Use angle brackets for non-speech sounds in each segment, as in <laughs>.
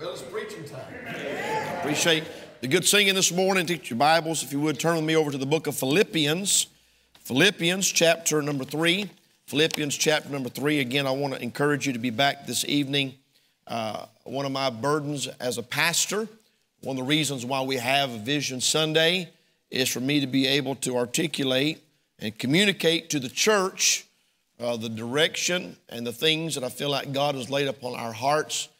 Well, it's preaching time. Appreciate the good singing this morning. Take your Bibles, if you would, turn with me over to the book of Philippians. Philippians chapter number three. Philippians chapter number three. Again, I want to encourage you to be back this evening. Uh, one of my burdens as a pastor, one of the reasons why we have Vision Sunday is for me to be able to articulate and communicate to the church uh, the direction and the things that I feel like God has laid upon our hearts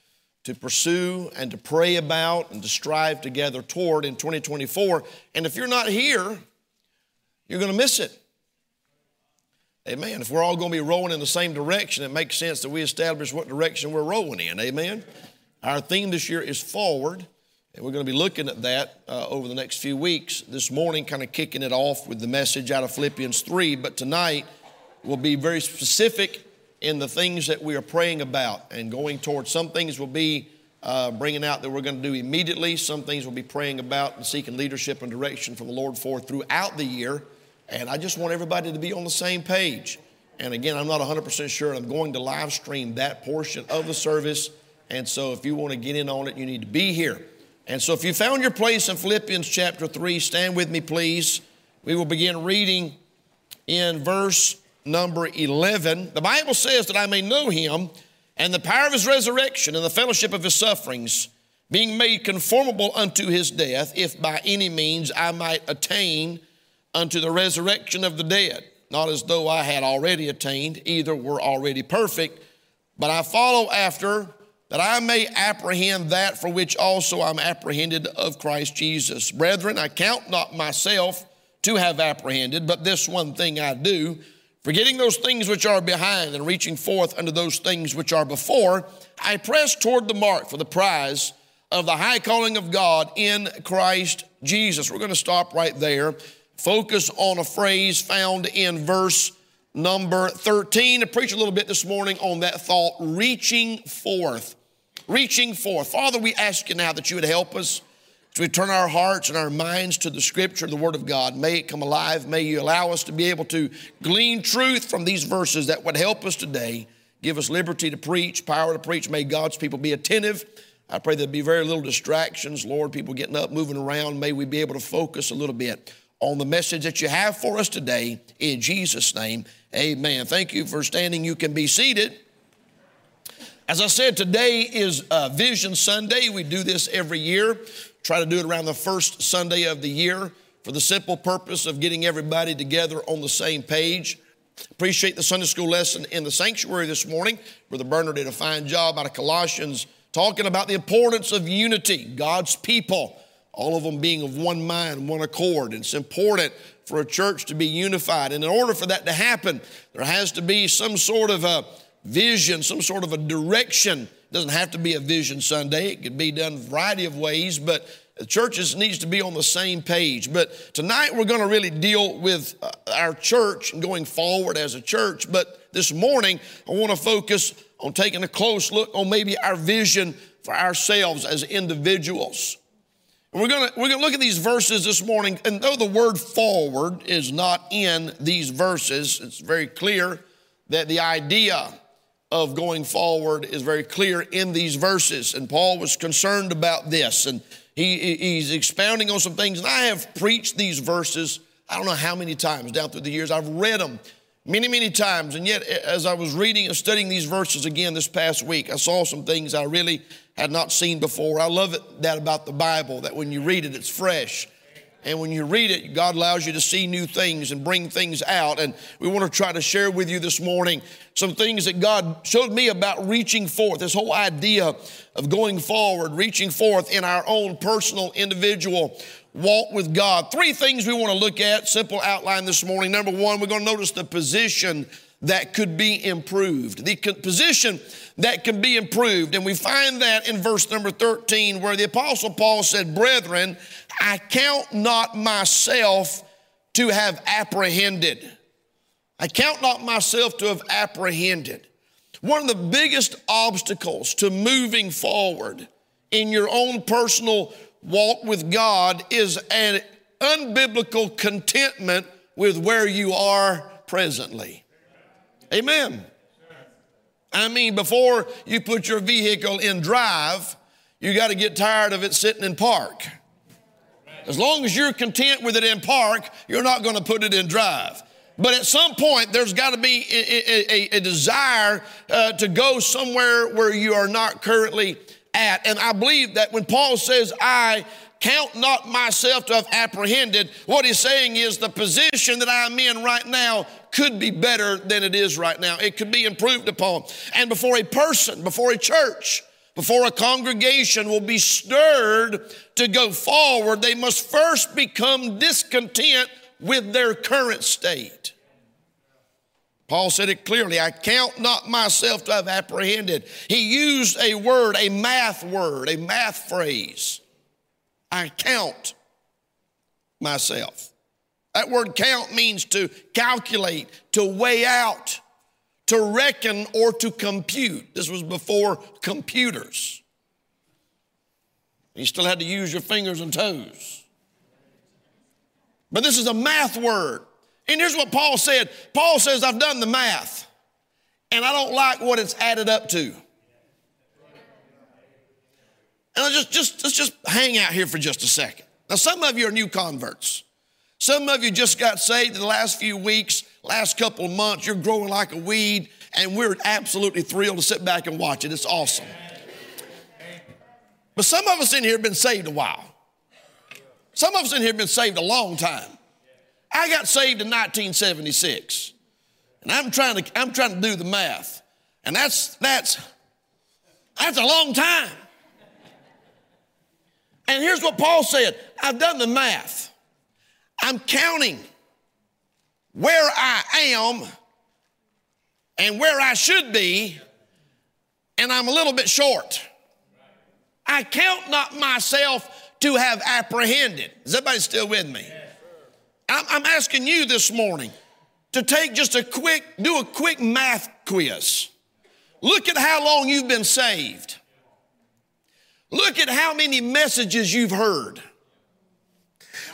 to pursue and to pray about and to strive together toward in 2024. And if you're not here, you're going to miss it. Amen. If we're all going to be rowing in the same direction, it makes sense that we establish what direction we're rowing in. Amen. Our theme this year is forward, and we're going to be looking at that uh, over the next few weeks. This morning, kind of kicking it off with the message out of Philippians 3, but tonight will be very specific in the things that we are praying about and going towards. Some things will be uh, bringing out that we're going to do immediately. Some things we'll be praying about and seeking leadership and direction from the Lord for throughout the year. And I just want everybody to be on the same page. And again, I'm not 100% sure. I'm going to live stream that portion of the service. And so if you want to get in on it, you need to be here. And so if you found your place in Philippians chapter 3, stand with me, please. We will begin reading in verse number 11, the Bible says that I may know him and the power of his resurrection and the fellowship of his sufferings, being made conformable unto his death, if by any means I might attain unto the resurrection of the dead. Not as though I had already attained, either were already perfect, but I follow after that I may apprehend that for which also I'm apprehended of Christ Jesus. Brethren, I count not myself to have apprehended, but this one thing I do Forgetting those things which are behind and reaching forth unto those things which are before, I press toward the mark for the prize of the high calling of God in Christ Jesus. We're going to stop right there. Focus on a phrase found in verse number 13. To preach a little bit this morning on that thought, reaching forth. Reaching forth. Father, we ask you now that you would help us as we turn our hearts and our minds to the Scripture, the Word of God, may it come alive. May you allow us to be able to glean truth from these verses that would help us today. Give us liberty to preach, power to preach. May God's people be attentive. I pray there'd be very little distractions. Lord, people getting up, moving around. May we be able to focus a little bit on the message that you have for us today. In Jesus' name, amen. Thank you for standing. You can be seated. As I said, today is uh, Vision Sunday. We do this every year. Try to do it around the first Sunday of the year for the simple purpose of getting everybody together on the same page. Appreciate the Sunday school lesson in the sanctuary this morning. Brother Bernard did a fine job out of Colossians talking about the importance of unity, God's people, all of them being of one mind, one accord. It's important for a church to be unified. And in order for that to happen, there has to be some sort of a vision, some sort of a direction doesn't have to be a Vision Sunday. It could be done a variety of ways, but the churches needs to be on the same page. But tonight we're going to really deal with uh, our church and going forward as a church. But this morning I want to focus on taking a close look on maybe our vision for ourselves as individuals. And we're going to, we're going to look at these verses this morning, and though the word forward is not in these verses, it's very clear that the idea of going forward is very clear in these verses. And Paul was concerned about this. And he, he's expounding on some things. And I have preached these verses, I don't know how many times down through the years. I've read them many, many times. And yet, as I was reading and studying these verses again this past week, I saw some things I really had not seen before. I love it, that about the Bible, that when you read it, it's fresh. And when you read it, God allows you to see new things and bring things out. And we want to try to share with you this morning some things that God showed me about reaching forth, this whole idea of going forward, reaching forth in our own personal, individual walk with God. Three things we want to look at, simple outline this morning. Number one, we're going to notice the position that could be improved. The position that can be improved. And we find that in verse number 13, where the Apostle Paul said, Brethren, I count not myself to have apprehended. I count not myself to have apprehended. One of the biggest obstacles to moving forward in your own personal walk with God is an unbiblical contentment with where you are presently. Amen. I mean, before you put your vehicle in drive, you got to get tired of it sitting in park. As long as you're content with it in park, you're not going to put it in drive. But at some point, there's got to be a, a, a desire uh, to go somewhere where you are not currently at. And I believe that when Paul says, I count not myself to have apprehended, what he's saying is the position that I'm in right now could be better than it is right now. It could be improved upon. And before a person, before a church, before a congregation will be stirred to go forward, they must first become discontent with their current state. Paul said it clearly I count not myself to have apprehended. He used a word, a math word, a math phrase. I count myself. That word count means to calculate, to weigh out, to reckon, or to compute. This was before computers. You still had to use your fingers and toes. But this is a math word. And here's what Paul said Paul says, I've done the math, and I don't like what it's added up to. And let's just, just, let's just hang out here for just a second. Now, some of you are new converts. Some of you just got saved in the last few weeks, last couple of months. You're growing like a weed, and we're absolutely thrilled to sit back and watch it. It's awesome. But some of us in here have been saved a while. Some of us in here have been saved a long time. I got saved in 1976. And I'm trying to, I'm trying to do the math. And that's, that's, that's a long time. And here's what Paul said I've done the math. I'm counting where I am and where I should be, and I'm a little bit short. I count not myself to have apprehended. Is everybody still with me? I'm, I'm asking you this morning to take just a quick, do a quick math quiz. Look at how long you've been saved. Look at how many messages you've heard.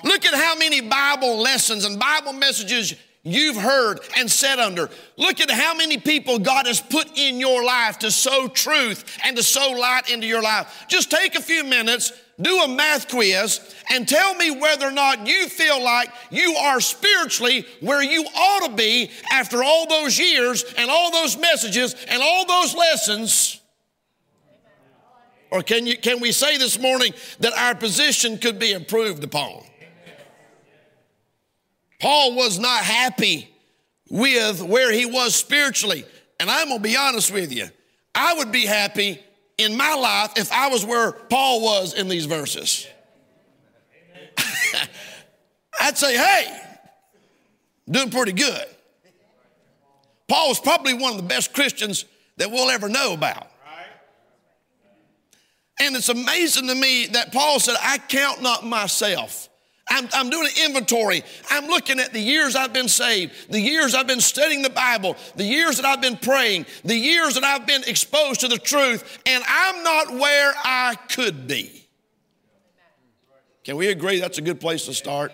Look at how many Bible lessons and Bible messages you've heard and sat under. Look at how many people God has put in your life to sow truth and to sow light into your life. Just take a few minutes, do a math quiz, and tell me whether or not you feel like you are spiritually where you ought to be after all those years and all those messages and all those lessons or can, you, can we say this morning that our position could be improved upon? Paul was not happy with where he was spiritually. And I'm going to be honest with you. I would be happy in my life if I was where Paul was in these verses. <laughs> I'd say, hey, doing pretty good. Paul was probably one of the best Christians that we'll ever know about. And it's amazing to me that Paul said, I count not myself. I'm, I'm, doing an inventory. I'm looking at the years I've been saved, the years I've been studying the Bible, the years that I've been praying, the years that I've been exposed to the truth, and I'm not where I could be. Can we agree that's a good place to start?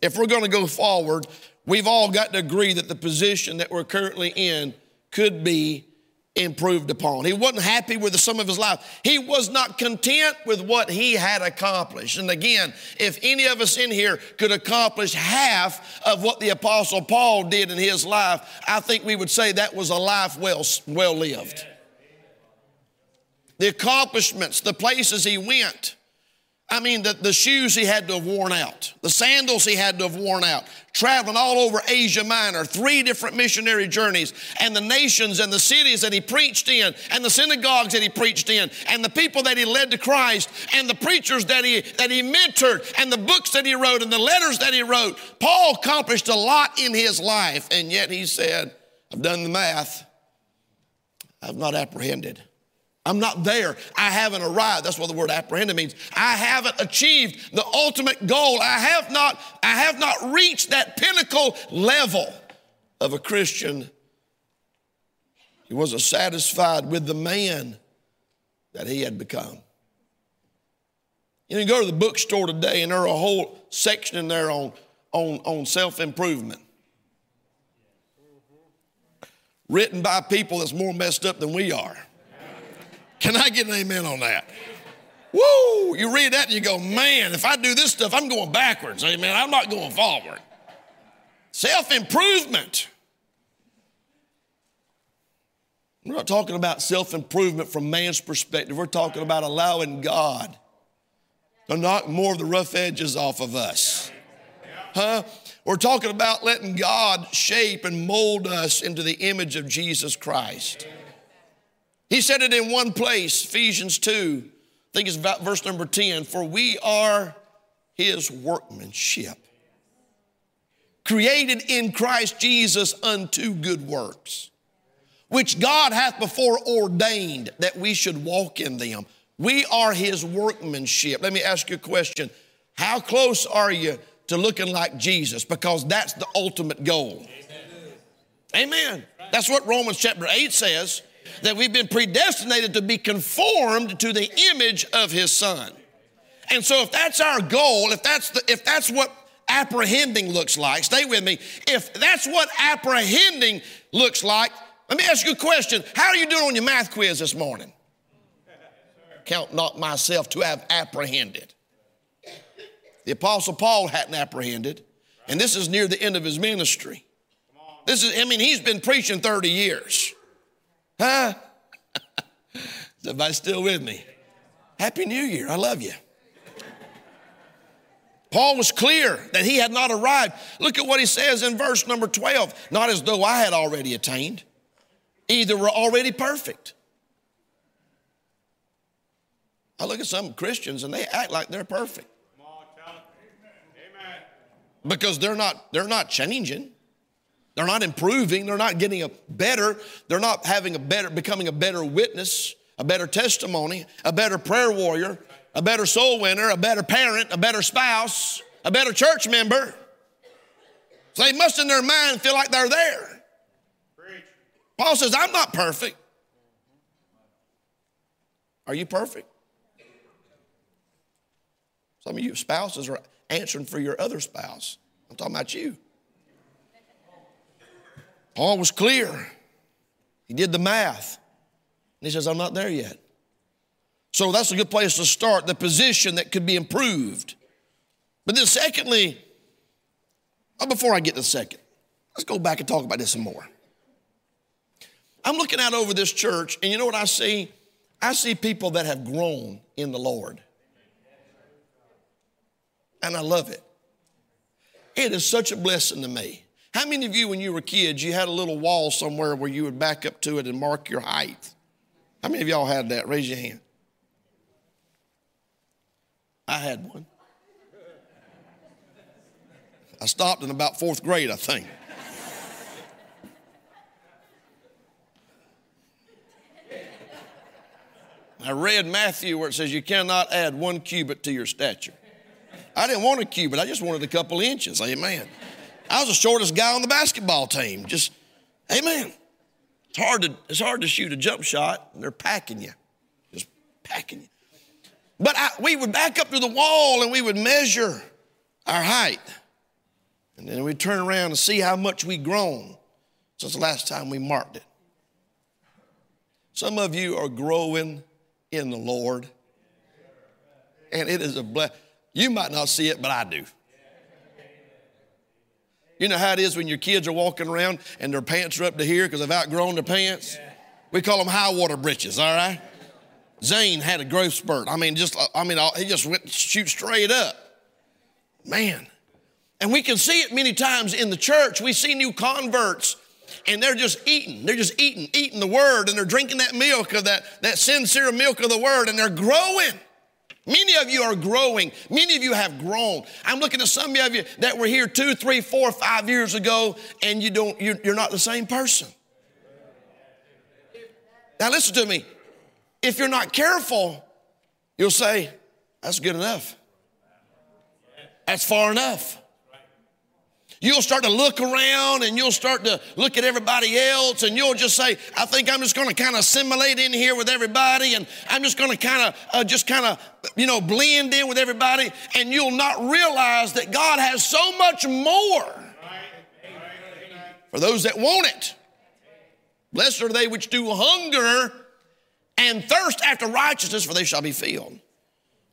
If we're going to go forward, we've all got to agree that the position that we're currently in could be improved upon. He wasn't happy with the sum of his life. He was not content with what he had accomplished. And again, if any of us in here could accomplish half of what the apostle Paul did in his life, I think we would say that was a life well well lived. The accomplishments, the places he went, I mean, the, the shoes he had to have worn out, the sandals he had to have worn out, traveling all over Asia Minor, three different missionary journeys, and the nations and the cities that he preached in, and the synagogues that he preached in, and the people that he led to Christ, and the preachers that he, that he mentored, and the books that he wrote, and the letters that he wrote. Paul accomplished a lot in his life, and yet he said, I've done the math, I've not apprehended. I'm not there. I haven't arrived. That's what the word apprehended means. I haven't achieved the ultimate goal. I have not, I have not reached that pinnacle level of a Christian. He wasn't satisfied with the man that he had become. You go to the bookstore today and there's a whole section in there on, on, on self-improvement. Written by people that's more messed up than we are. Can I get an amen on that? Woo! You read that and you go, man, if I do this stuff, I'm going backwards. Amen. I'm not going forward. Self improvement. We're not talking about self improvement from man's perspective. We're talking about allowing God to knock more of the rough edges off of us. Huh? We're talking about letting God shape and mold us into the image of Jesus Christ. He said it in one place, Ephesians 2, I think it's about verse number 10 For we are his workmanship, created in Christ Jesus unto good works, which God hath before ordained that we should walk in them. We are his workmanship. Let me ask you a question How close are you to looking like Jesus? Because that's the ultimate goal. Amen. Amen. That's what Romans chapter 8 says that we've been predestinated to be conformed to the image of his son. And so if that's our goal, if that's the, if that's what apprehending looks like, stay with me. If that's what apprehending looks like, let me ask you a question. How are you doing on your math quiz this morning? Count not myself to have apprehended. The apostle Paul hadn't apprehended, and this is near the end of his ministry. This is, I mean, he's been preaching 30 years. Huh? <laughs> Is everybody still with me? Happy New Year. I love you. Paul was clear that he had not arrived. Look at what he says in verse number 12 not as though I had already attained, either were already perfect. I look at some Christians and they act like they're perfect. Because they're not, they're not changing. They're not improving. They're not getting a better. They're not having a better, becoming a better witness, a better testimony, a better prayer warrior, a better soul winner, a better parent, a better spouse, a better church member. So they must in their mind feel like they're there. Paul says, I'm not perfect. Are you perfect? Some of you spouses are answering for your other spouse. I'm talking about you. Paul was clear. He did the math. And he says, I'm not there yet. So that's a good place to start, the position that could be improved. But then, secondly, oh, before I get to the second, let's go back and talk about this some more. I'm looking out over this church, and you know what I see? I see people that have grown in the Lord. And I love it. It is such a blessing to me. How many of you, when you were kids, you had a little wall somewhere where you would back up to it and mark your height? How many of y'all had that? Raise your hand. I had one. I stopped in about fourth grade, I think. I read Matthew where it says you cannot add one cubit to your stature. I didn't want a cubit, I just wanted a couple inches. Amen. I was the shortest guy on the basketball team. Just, amen. It's hard to, it's hard to shoot a jump shot, and they're packing you, just packing you. But I, we would back up to the wall and we would measure our height. And then we'd turn around and see how much we'd grown since the last time we marked it. Some of you are growing in the Lord. And it is a blessing. You might not see it, but I do. You know how it is when your kids are walking around and their pants are up to here because they've outgrown their pants? We call them high water britches, all right? Zane had a growth spurt. I mean, just, I mean, he just went shoot straight up. Man. And we can see it many times in the church. We see new converts and they're just eating. They're just eating, eating the word, and they're drinking that milk of that, that sincere milk of the word, and they're growing. Many of you are growing. Many of you have grown. I'm looking at some of you that were here two, three, four, five years ago, and you don't, you're, you're not the same person. Now listen to me. If you're not careful, you'll say, that's good enough. That's far enough. You'll start to look around and you'll start to look at everybody else and you'll just say, I think I'm just going to kind of assimilate in here with everybody and I'm just going to kind of, uh, just kind of, you know, blend in with everybody. And you'll not realize that God has so much more for those that want it. Blessed are they which do hunger and thirst after righteousness, for they shall be filled.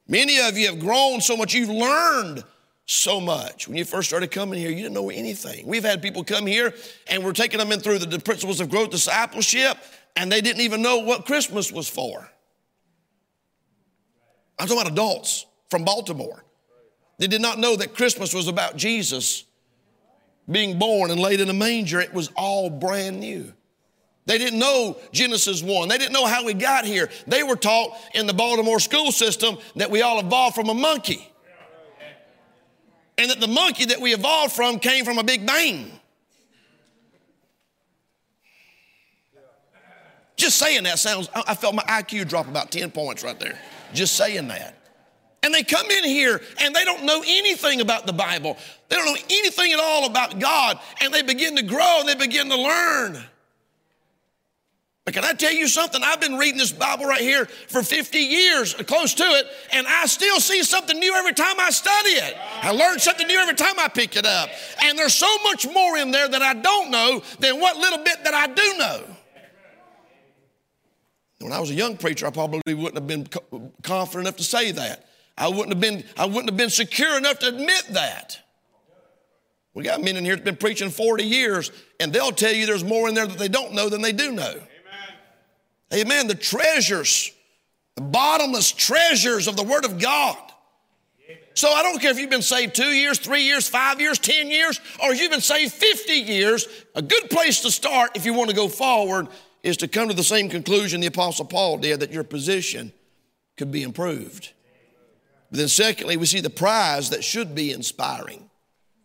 Many of you have grown so much, you've learned so much. When you first started coming here, you didn't know anything. We've had people come here and we're taking them in through the principles of growth discipleship, and they didn't even know what Christmas was for. I'm talking about adults from Baltimore. They did not know that Christmas was about Jesus being born and laid in a manger. It was all brand new. They didn't know Genesis 1. They didn't know how we got here. They were taught in the Baltimore school system that we all evolved from a monkey. And that the monkey that we evolved from came from a big bang. Just saying that sounds, I felt my IQ drop about 10 points right there. Just saying that. And they come in here and they don't know anything about the Bible. They don't know anything at all about God. And they begin to grow and they begin to learn. But can I tell you something? I've been reading this Bible right here for 50 years, close to it, and I still see something new every time I study it. I learn something new every time I pick it up. And there's so much more in there that I don't know than what little bit that I do know. When I was a young preacher, I probably wouldn't have been confident enough to say that. I wouldn't have been, I wouldn't have been secure enough to admit that. We got men in here that's been preaching 40 years, and they'll tell you there's more in there that they don't know than they do know. Amen. The treasures, the bottomless treasures of the Word of God. So I don't care if you've been saved two years, three years, five years, 10 years, or you've been saved 50 years, a good place to start if you want to go forward is to come to the same conclusion the Apostle Paul did that your position could be improved. But then, secondly, we see the prize that should be inspiring.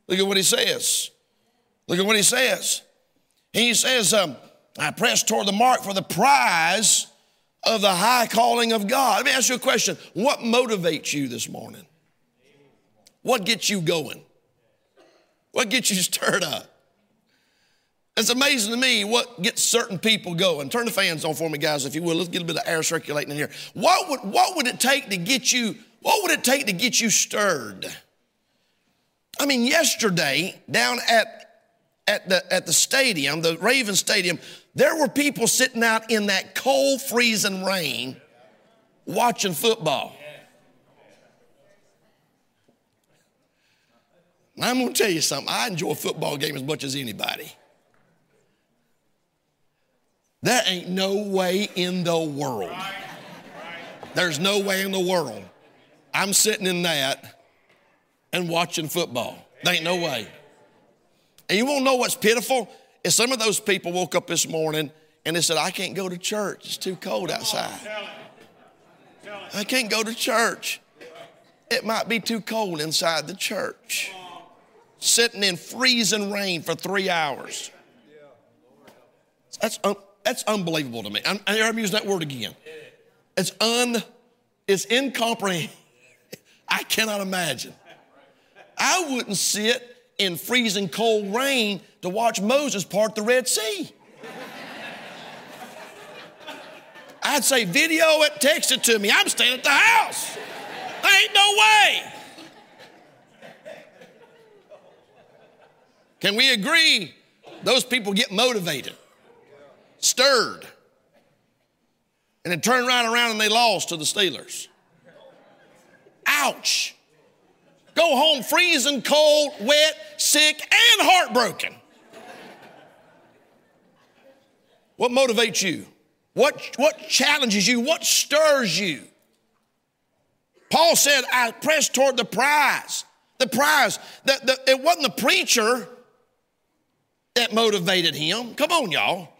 Look at what he says. Look at what he says. He says, um, I press toward the mark for the prize of the high calling of God. Let me ask you a question. What motivates you this morning? What gets you going? What gets you <laughs> stirred up? It's amazing to me what gets certain people going. Turn the fans on for me, guys, if you will. Let's get a bit of air circulating in here. What would, what would it take to get you what would it take to get you stirred? I mean, yesterday down at, at, the, at the stadium, the Raven Stadium, there were people sitting out in that cold, freezing rain watching football. I'm going to tell you something. I enjoy football game as much as anybody. There ain't no way in the world. There's no way in the world I'm sitting in that and watching football. There ain't no way. And you won't know what's pitiful? Is some of those people woke up this morning and they said, I can't go to church. It's too cold outside. I can't go to church. It might be too cold inside the church. Sitting in freezing rain for three hours. That's, un- that's unbelievable to me. I'm, I'm using that word again. It's un, it's incomprehensible I cannot imagine. I wouldn't sit in freezing cold rain to watch Moses part the Red Sea. I'd say, video it, text it to me. I'm staying at the house. There ain't no way. Can we agree? Those people get motivated, stirred, and then turn right around and they lost to the Steelers. Ouch. Go home freezing cold, wet, sick, and heartbroken. What motivates you? What, what challenges you? What stirs you? Paul said, I press toward the prize. The prize. The, the, it wasn't the preacher that motivated him. Come on, y'all.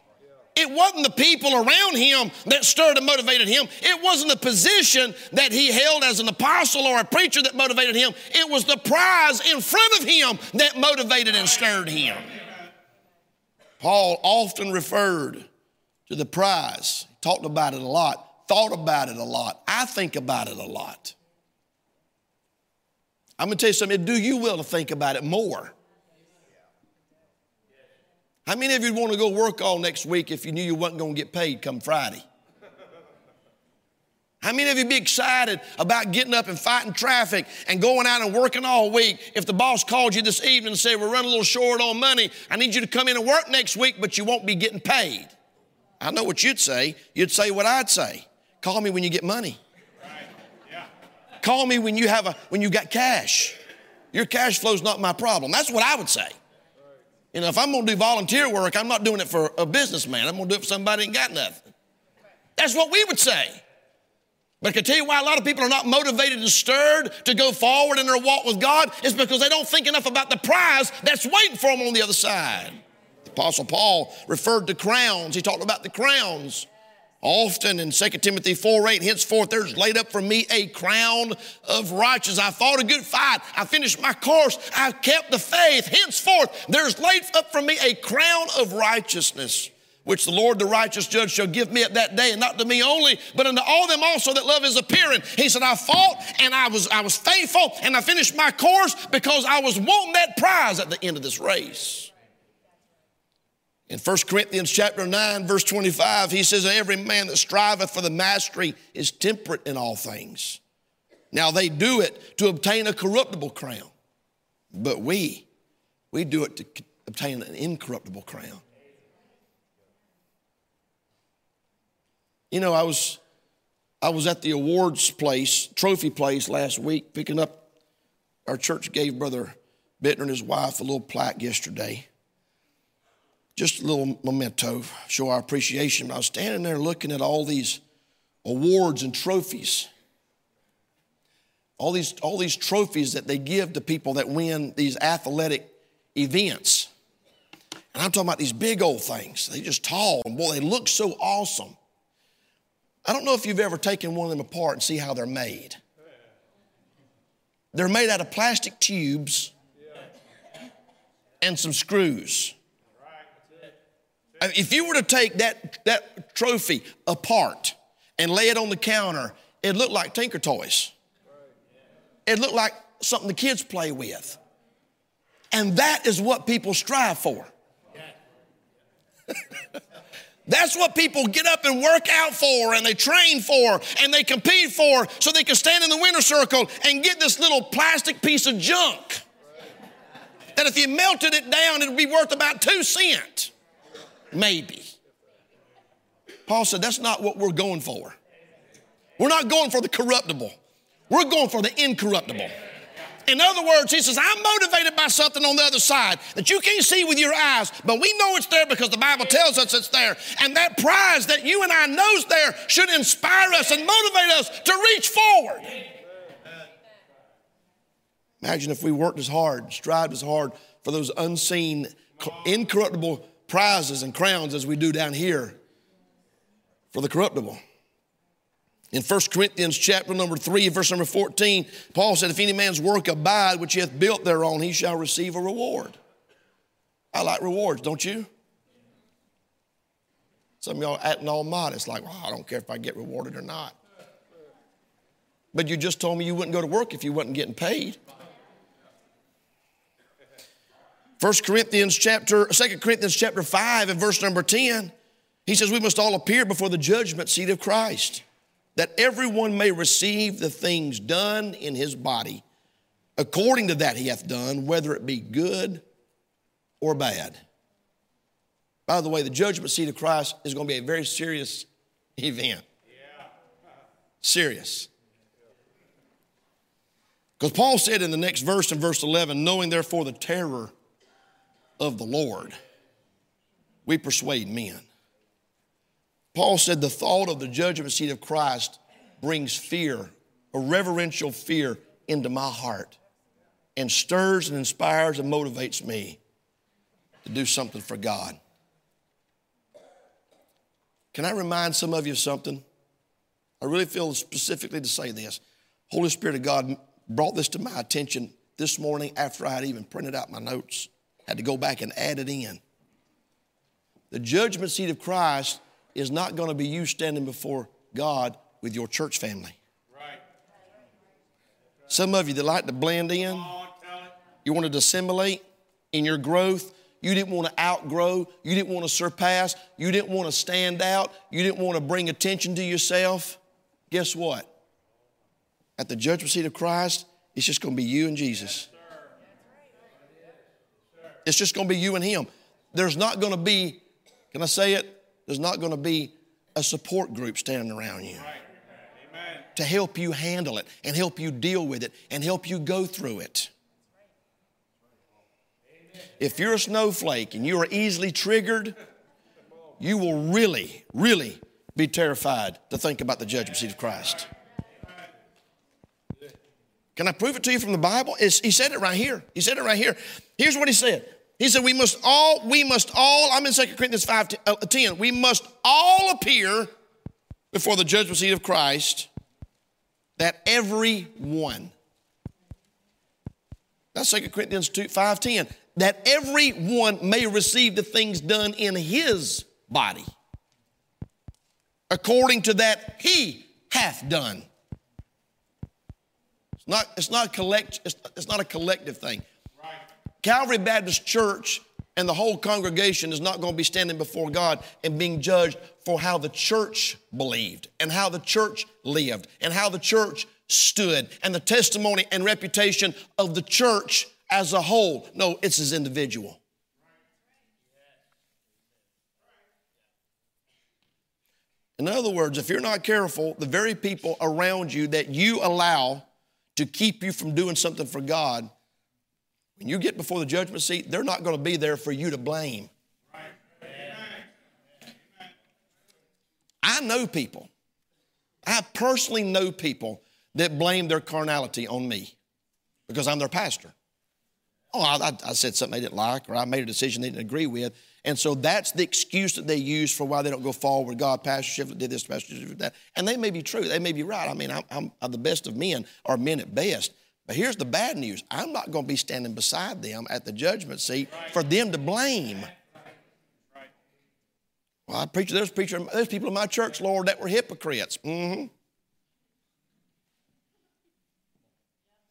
It wasn't the people around him that stirred and motivated him. It wasn't the position that he held as an apostle or a preacher that motivated him. It was the prize in front of him that motivated and stirred him. Paul often referred to the prize, talked about it a lot, thought about it a lot. I think about it a lot. I'm going to tell you something, do you well to think about it more. How many of you want to go work all next week if you knew you wasn't going to get paid come Friday? How many of you be excited about getting up and fighting traffic and going out and working all week if the boss called you this evening and said, We're running a little short on money. I need you to come in and work next week, but you won't be getting paid? I know what you'd say. You'd say what I'd say call me when you get money. call me when you have a when you got cash. Your cash flow's not my problem. That's what I would say. You know, if I'm gonna do volunteer work, I'm not doing it for a businessman. I'm gonna do it for somebody who ain't got nothing. That's what we would say. But I can tell you why a lot of people are not motivated and stirred to go forward in their walk with God is because they don't think enough about the prize that's waiting for them on the other side. Apostle Paul referred to crowns. He talked about the crowns often in 2 Timothy 4 8. Henceforth, there's laid up for me a crown of righteousness. I fought a good fight. I finished my course. I've kept the faith. Henceforth, there's laid up for me a crown of righteousness which the Lord, the righteous judge, shall give me at that day, and not to me only, but unto all them also that love his appearing. He said, I fought and I was, I was faithful and I finished my course because I was wanting that prize at the end of this race. In 1 Corinthians chapter 9, verse 25, he says, Every man that striveth for the mastery is temperate in all things. Now they do it to obtain a corruptible crown, but we, we do it to obtain an incorruptible crown. You know, I was I was at the awards place, trophy place last week, picking up. Our church gave Brother Bittner and his wife a little plaque yesterday. Just a little memento, show our appreciation. I was standing there looking at all these awards and trophies. All these, all these trophies that they give to people that win these athletic events. And I'm talking about these big old things. They just tall and boy, they look so awesome. I don't know if you've ever taken one of them apart and see how they're made. They're made out of plastic tubes and some screws. If you were to take that, that trophy apart and lay it on the counter, it looked like Tinker Toys. It looked like something the kids play with. And that is what people strive for. <laughs> That's what people get up and work out for and they train for and they compete for so they can stand in the winner circle and get this little plastic piece of junk. That if you melted it down, it would be worth about two cents. Maybe. Paul said that's not what we're going for. We're not going for the corruptible. We're going for the incorruptible. In other words, he says, I'm motivated by something on the other side that you can't see with your eyes, but we know it's there because the Bible tells us it's there. And that prize that you and I know's there should inspire us and motivate us to reach forward. Imagine if we worked as hard, strived as hard for those unseen, incorruptible prizes and crowns as we do down here for the corruptible. In 1 Corinthians chapter number 3, verse number 14, Paul said, If any man's work abide which he hath built thereon, he shall receive a reward. I like rewards, don't you? Some of y'all acting all modest, like, well, I don't care if I get rewarded or not. But you just told me you wouldn't go to work if you wasn't getting paid. 1 Corinthians chapter, 2 Corinthians chapter 5 and verse number 10, he says, We must all appear before the judgment seat of Christ that everyone may receive the things done in his body according to that he hath done, whether it be good or bad. By the way, the judgment seat of Christ is going to be a very serious event. Serious. Because Paul said in the next verse, in verse 11, knowing therefore the terror of the Lord, we persuade men. Paul said the thought of the judgment seat of Christ brings fear, a reverential fear into my heart and stirs and inspires and motivates me to do something for God. Can I remind some of you of something? I really feel specifically to say this. Holy Spirit of God brought this to my attention this morning after I had even printed out my notes. Had to go back and add it in. The judgment seat of Christ is not going to be you standing before God with your church family. Right. Some of you that like to blend in, you want to dissimulate in your growth. You didn't want to outgrow. You didn't want to surpass. You didn't want to stand out. You didn't want to bring attention to yourself. Guess what? At the judgment seat of Christ, it's just going to be you and Jesus. It's just going to be you and Him. There's not going to be, can I say it? There's not going to be a support group standing around you. to help you handle it and help you deal with it and help you go through it. If you're a snowflake and you are easily triggered, you will really, really be terrified to think about the judgment seat of Christ. Can I prove it to you from the Bible? It's, he said it right here. He said it right here. Here's what he said. He said, We must all, we must all, I'm in 2 Corinthians 5 uh, 10, we must all appear before the judgment seat of Christ, that every one. That's 2 Corinthians 2, 5 10. That every one may receive the things done in his body, according to that he hath done. It's not, it's not, collect, it's, it's not a collective thing. Calvary Baptist Church and the whole congregation is not going to be standing before God and being judged for how the church believed and how the church lived and how the church stood and the testimony and reputation of the church as a whole. No, it's as individual. In other words, if you're not careful, the very people around you that you allow to keep you from doing something for God, when you get before the judgment seat, they're not going to be there for you to blame. I know people, I personally know people that blame their carnality on me because I'm their pastor. Oh, I, I, said something they didn't like, or I made a decision they didn't agree with. And so that's the excuse that they use for why they don't go forward God. Pastor Shiflett did this, Pastor Shiflett did that. And they may be true. They may be right. I mean, I'm, I'm, I'm the best of men, or men at best. But here's the bad news I'm not going to be standing beside them at the judgment seat for them to blame. Well, I preach, there's, preacher, there's people in my church, Lord, that were hypocrites. Mm-hmm.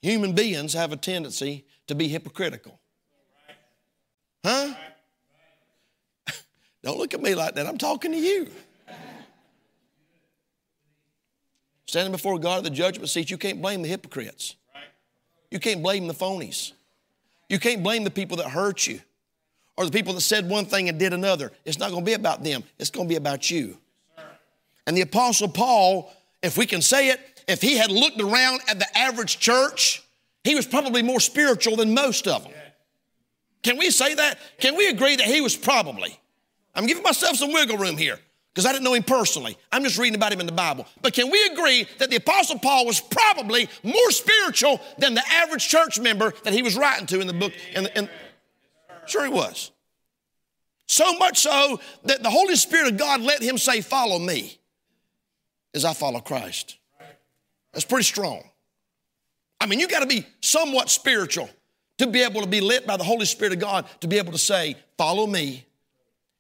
Human beings have a tendency to be hypocritical. Huh? <laughs> Don't look at me like that. I'm talking to you. Standing before God at the judgment seat, you can't blame the hypocrites. You can't blame the phonies. You can't blame the people that hurt you or the people that said one thing and did another. It's not going to be about them, it's going to be about you. And the Apostle Paul, if we can say it, if he had looked around at the average church, he was probably more spiritual than most of them. Can we say that? Can we agree that he was probably? I'm giving myself some wiggle room here because I didn't know him personally. I'm just reading about him in the Bible. But can we agree that the Apostle Paul was probably more spiritual than the average church member that he was writing to in the book? And, and sure, he was. So much so that the Holy Spirit of God let him say, Follow me as I follow Christ. That's pretty strong. I mean, you got to be somewhat spiritual to be able to be lit by the Holy Spirit of God to be able to say, Follow me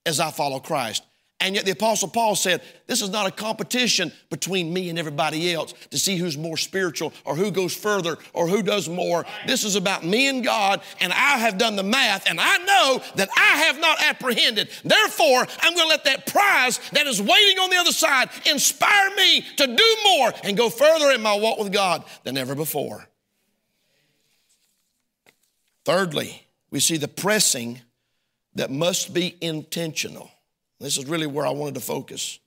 as I follow Christ. And yet the Apostle Paul said, This is not a competition between me and everybody else to see who's more spiritual or who goes further or who does more. This is about me and God, and I have done the math, and I know that I have not apprehended. Therefore, I'm going to let that prize that is waiting on the other side inspire me to do more and go further in my walk with God than ever before. Thirdly, we see the pressing that must be intentional. This is really where I wanted to focus.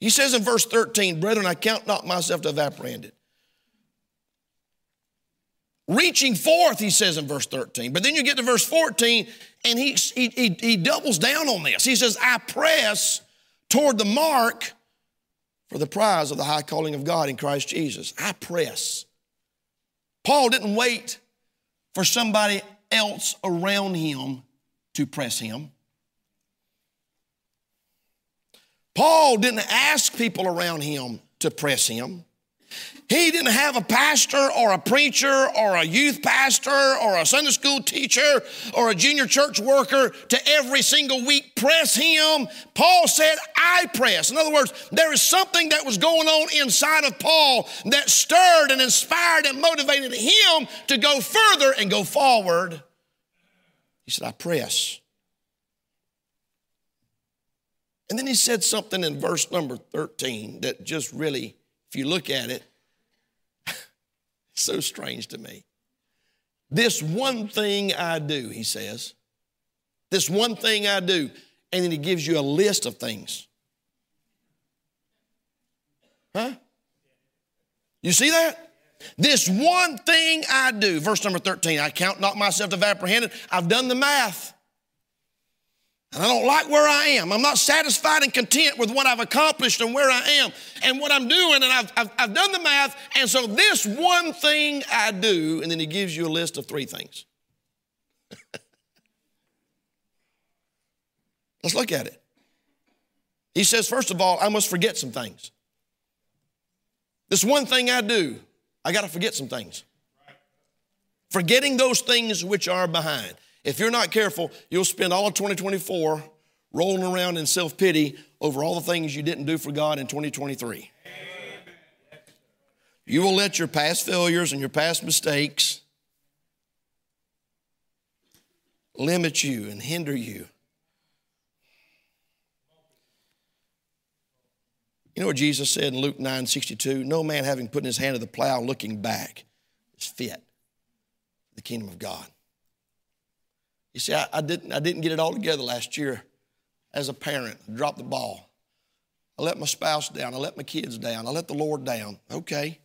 He says in verse 13, Brethren, I count not myself to have apprehended. Reaching forth, he says in verse 13. But then you get to verse 14, and he, he, he, he doubles down on this. He says, I press toward the mark for the prize of the high calling of God in Christ Jesus. I press. Paul didn't wait for somebody else around him to press him. Paul didn't ask people around him to press him. He didn't have a pastor or a preacher or a youth pastor or a Sunday school teacher or a junior church worker to every single week press him. Paul said, I press. In other words, there is something that was going on inside of Paul that stirred and inspired and motivated him to go further and go forward. He said, I press. And then he said something in verse number 13 that just really, if you look at it, <laughs> so strange to me. This one thing I do, he says. This one thing I do. And then he gives you a list of things. Huh? You see that? This one thing I do, verse number 13, I count not myself to have apprehended. I've done the math. And I don't like where I am. I'm not satisfied and content with what I've accomplished and where I am and what I'm doing. And I've, I've, I've done the math. And so this one thing I do, and then he gives you a list of three things. <laughs> Let's look at it. He says, first of all, I must forget some things. This one thing I do, I got to forget some things. Forgetting those things which are behind. If you're not careful, you'll spend all of 2024 rolling around in self pity over all the things you didn't do for God in 2023. You will let your past failures and your past mistakes limit you and hinder you. You know what Jesus said in Luke 9 62? No man having put in his hand to the plow looking back is fit the kingdom of God. You see, I, I, didn't, I didn't get it all together last year as a parent. I dropped the ball. I let my spouse down. I let my kids down. I let the Lord down. Okay.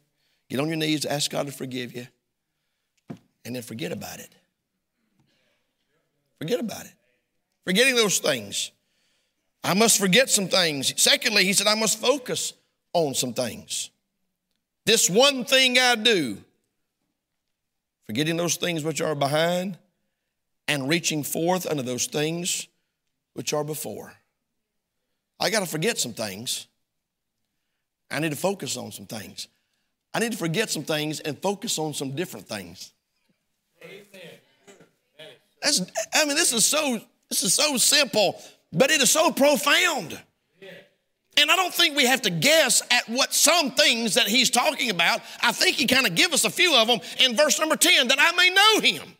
Get on your knees, ask God to forgive you, and then forget about it. Forget about it. Forgetting those things. I must forget some things. Secondly, he said, I must focus on some things. This one thing I do, forgetting those things which are behind and reaching forth unto those things which are before. I got to forget some things. I need to focus on some things. I need to forget some things and focus on some different things. That's, I mean, this is so this is so simple, but it is so profound. And I don't think we have to guess at what some things that he's talking about. I think he kind of give us a few of them in verse number 10 that I may know him.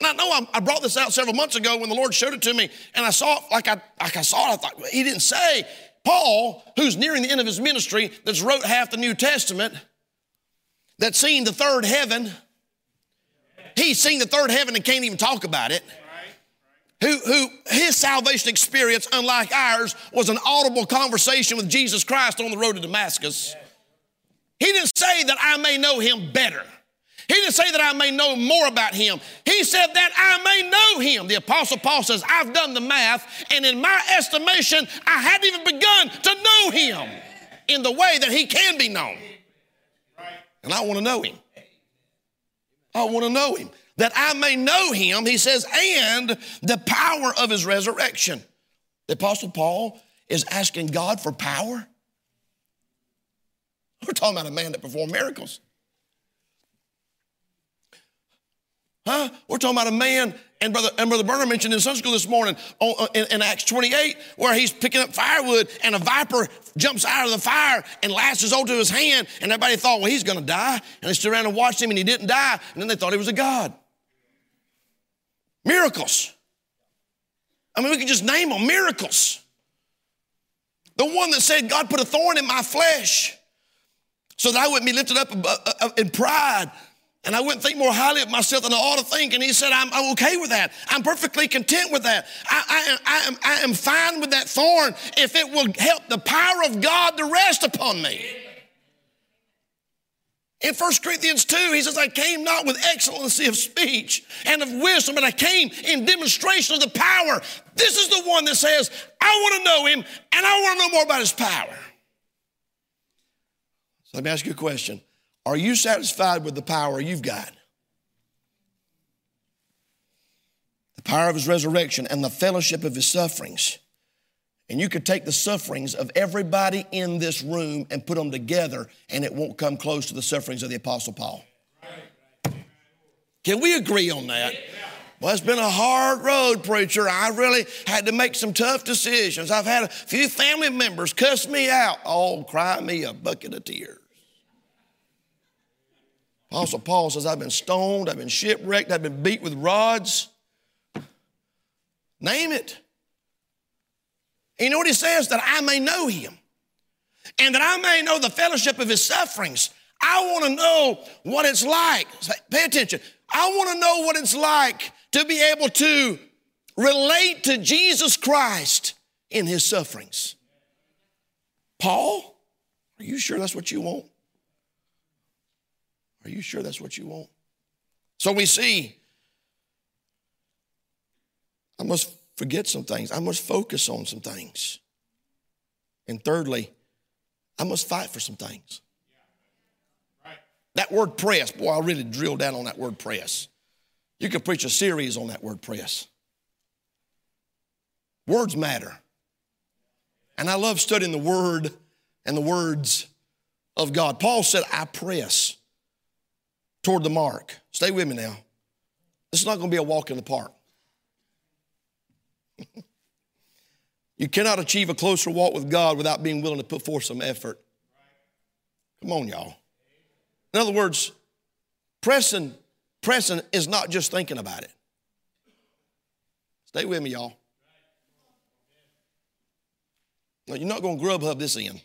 And I know I, brought this out several months ago when the Lord showed it to me, and I saw it like I, like I saw it. I thought, he didn't say. Paul, who's nearing the end of his ministry, that's wrote half the New Testament, that's seen the third heaven, he's seen the third heaven and can't even talk about it. Who, who his salvation experience, unlike ours, was an audible conversation with Jesus Christ on the road to Damascus. He didn't say that I may know him better. He didn't say that I may know more about him. He said that I may know him. The Apostle Paul says, I've done the math, and in my estimation, I hadn't even begun to know him in the way that he can be known. And I want to know him. I want to know him. That I may know him, he says, and the power of his resurrection. The Apostle Paul is asking God for power. We're talking about a man that performed miracles. Huh? We're talking about a man, and Brother, and Brother Burner mentioned in Sunday school this morning uh, in, in, Acts 28, where he's picking up firewood and a viper jumps out of the fire and lashes onto his hand, and everybody thought, well, he's going to die. And they stood around and watched him, and he didn't die, and then they thought he was a God. Miracles. I mean, we could just name them miracles. The one that said, God put a thorn in my flesh so that I wouldn't be lifted up uh, uh, in pride and I wouldn't think more highly of myself than I ought to think. And he said, I'm, I'm okay with that. I'm perfectly content with that. I, I, I, am, I am fine with that thorn if it will help the power of God to rest upon me. In 1 Corinthians 2, he says, I came not with excellency of speech and of wisdom, but I came in demonstration of the power. This is the one that says, I want to know him and I want to know more about his power. So let me ask you a question are you satisfied with the power you've got? The power of his resurrection and the fellowship of his sufferings. And you could take the sufferings of everybody in this room and put them together, and it won't come close to the sufferings of the Apostle Paul. Can we agree on that? Well, it's been a hard road, preacher. I really had to make some tough decisions. I've had a few family members cuss me out. Oh, cry me a bucket of tears. Apostle Paul says, I've been stoned, I've been shipwrecked, I've been beat with rods. Name it. And you know what he says? That I may know him and that I may know the fellowship of his sufferings. I want to know what it's like. Pay attention. I want to know what it's like to be able to relate to Jesus Christ in his sufferings. Paul, are you sure that's what you want? Are you sure that's what you want? So we see, I must forget some things. I must focus on some things. And thirdly, I must fight for some things. That word press, boy, I really drilled down on that word press. You could preach a series on that word press. Words matter. And I love studying the word and the words of God. Paul said, I press toward the mark. Stay with me now. This is not going to be a walk in the park. <laughs> you cannot achieve a closer walk with God without being willing to put forth some effort. Come on, y'all. In other words, pressing, pressing is not just thinking about it. Stay with me, y'all. No, you're not going to Grubhub this in.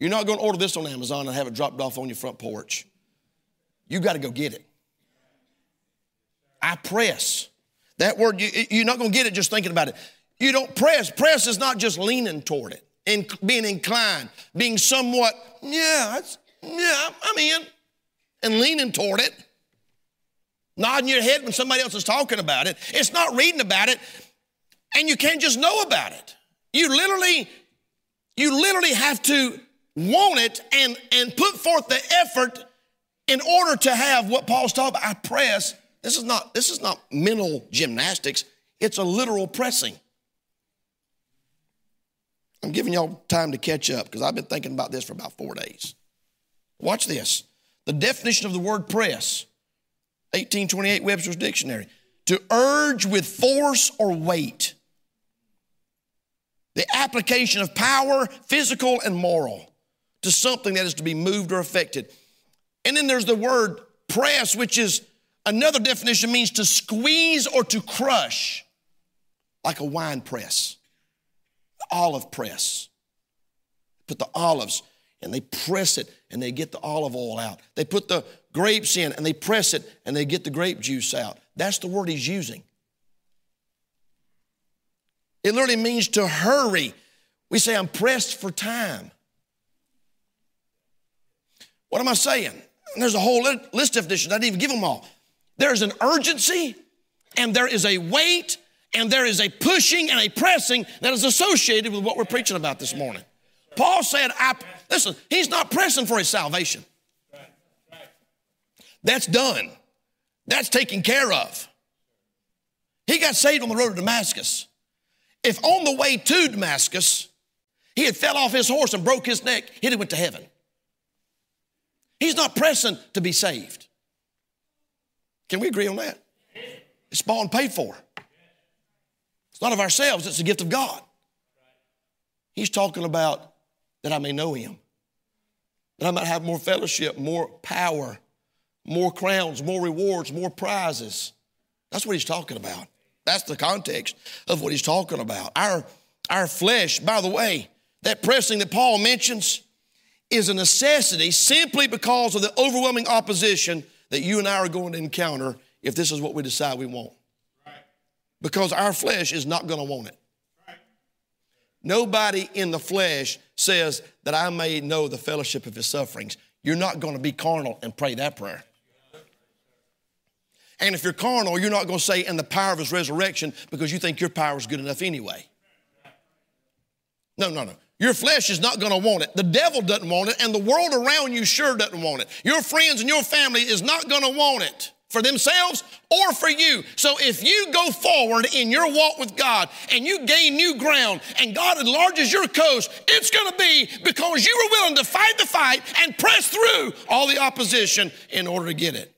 You're not going to order this on Amazon and have it dropped off on your front porch. You got to go get it. I press. That word, you, are not going to get it just thinking about it. You don't press. Press is not just leaning toward it and being inclined, being somewhat, yeah, yeah, I'm in, and leaning toward it, nodding your head when somebody else is talking about it. It's not reading about it, and you can't just know about it. You literally, you literally have to want it and, and put forth the effort in order to have what Paul's talking about. I press. This is not, this is not mental gymnastics, it's a literal pressing. I'm giving y'all time to catch up because I've been thinking about this for about four days. Watch this. The definition of the word press, 1828 Webster's Dictionary, to urge with force or weight. The application of power, physical and moral, to something that is to be moved or affected. And then there's the word press, which is another definition means to squeeze or to crush, like a wine press, olive press. Put the olives and they press it and they get the olive oil out. They put the grapes in and they press it and they get the grape juice out. That's the word he's using. It literally means to hurry. We say, I'm pressed for time. What am I saying? There's a whole list of definitions. I didn't even give them all. There's an urgency, and there is a weight, and there is a pushing and a pressing that is associated with what we're preaching about this morning. Paul said, I, listen, he's not pressing for his salvation. That's done. That's taken care of. He got saved on the road to Damascus. If on the way to Damascus, he had fell off his horse and broke his neck, he'd have went to heaven. He's not pressing to be saved. Can we agree on that? It's bought and paid for. It's not of ourselves, it's a gift of God. He's talking about that I may know him, that I might have more fellowship, more power, more crowns, more rewards, more prizes. That's what he's talking about. That's the context of what he's talking about. Our, our flesh, by the way, that pressing that Paul mentions is a necessity simply because of the overwhelming opposition that you and I are going to encounter if this is what we decide we want. Because our flesh is not going to want it. Nobody in the flesh says that I may know the fellowship of his sufferings. You're not going to be carnal and pray that prayer. And if you're carnal, you're not going to say, in the power of his resurrection, because you think your power is good enough anyway. No, no, no. Your flesh is not going to want it. The devil doesn't want it, and the world around you sure doesn't want it. Your friends and your family is not going to want it for themselves or for you. So if you go forward in your walk with God and you gain new ground and God enlarges your coast, it's going to be because you were willing to fight the fight and press through all the opposition in order to get it.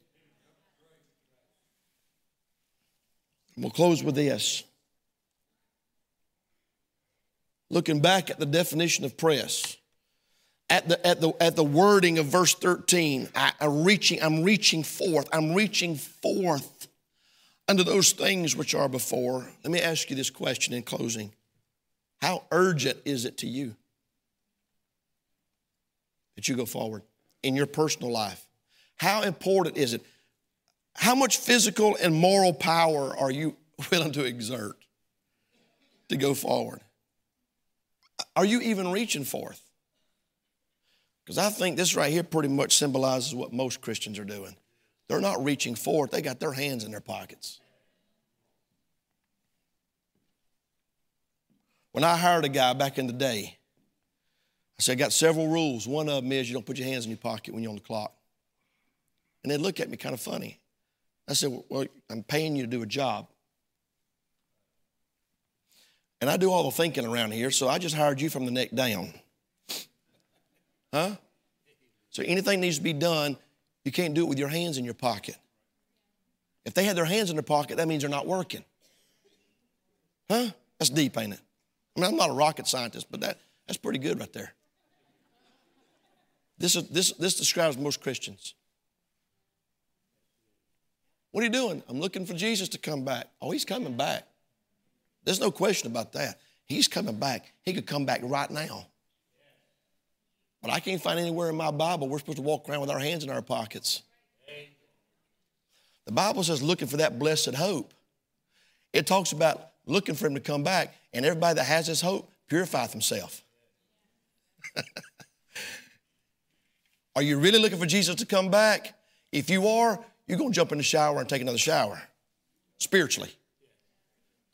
We'll close with this. Looking back at the definition of press at the, at the, at the wording of verse 13, I, am reaching, I'm reaching forth. I'm reaching forth unto those things which are before. Let me ask you this question in closing. How urgent is it to you that you go forward in your personal life? How important is it? How much physical and moral power are you <laughs> willing to exert to go forward? Are you even reaching forth? Because I think this right here pretty much symbolizes what most Christians are doing. They're not reaching forth, they got their hands in their pockets. When I hired a guy back in the day, I said, I got several rules. One of them is you don't put your hands in your pocket when you're on the clock. And they'd look at me kind of funny. I said, Well, I'm paying you to do a job. And I do all the thinking around here, so I just hired you from the neck down. Huh? So anything needs to be done, you can't do it with your hands in your pocket. If they had their hands in their pocket, that means they're not working. Huh? That's deep, ain't it? I mean, I'm not a rocket scientist, but that, that's pretty good right there. This, is, this, this describes most Christians. What are you doing? I'm looking for Jesus to come back. Oh, he's coming back. There's no question about that. He's coming back. He could come back right now. But I can't find anywhere in my Bible we're supposed to walk around with our hands in our pockets. The Bible says looking for that blessed hope. It talks about looking for him to come back, and everybody that has this hope purifieth himself. <laughs> are you really looking for Jesus to come back? If you are, you're going to jump in the shower and take another shower spiritually.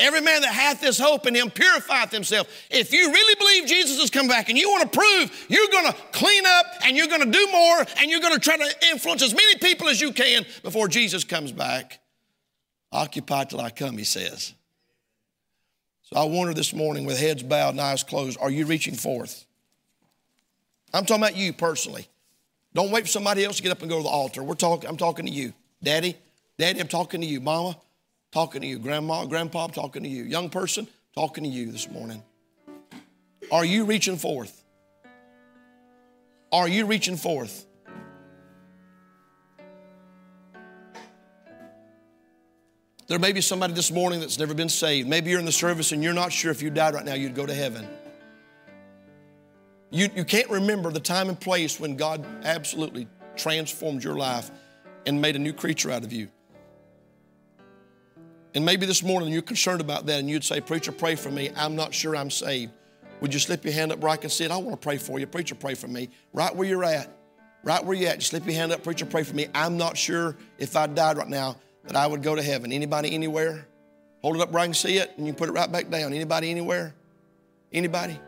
Every man that hath this hope in him purifieth himself. If you really believe Jesus has come back and you want to prove you're going to clean up and you're going to do more and you're going to try to influence as many people as you can before Jesus comes back, occupy till I come, he says. So I wonder this morning with heads bowed and eyes closed, are you reaching forth? I'm talking about you personally. Don't wait for somebody else to get up and go to the altar. We're talking, I'm talking to you. Daddy, Daddy, I'm talking to you. Mama, talking to you. Grandma, Grandpa, talking to you. Young person, talking to you this morning. Are you reaching forth? Are you reaching forth? There may be somebody this morning that's never been saved. Maybe you're in the service and you're not sure if you died right now, you'd go to heaven. You, you can't remember the time and place when God absolutely transformed your life and made a new creature out of you. And maybe this morning you're concerned about that and you'd say, Preacher, pray for me. I'm not sure I'm saved. Would you slip your hand up where I can see it? I want to pray for you. Preacher, pray for me. Right where you're at. Right where you're at. Just slip your hand up. Preacher, pray for me. I'm not sure if I died right now that I would go to heaven. Anybody anywhere? Hold it up where I can see it and you put it right back down. Anybody anywhere? Anybody?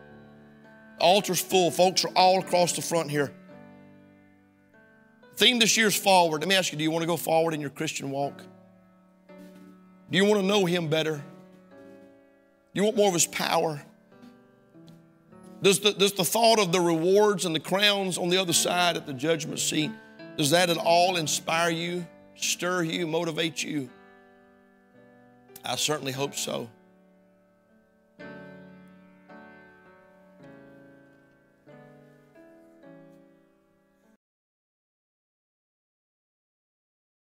The altar's full. Folks are all across the front here. Theme this year's forward. Let me ask you, do you want to go forward in your Christian walk? Do you want to know Him better? Do you want more of His power? Does the, does the thought of the rewards and the crowns on the other side at the judgment seat, does that at all inspire you, stir you, motivate you? I certainly hope so.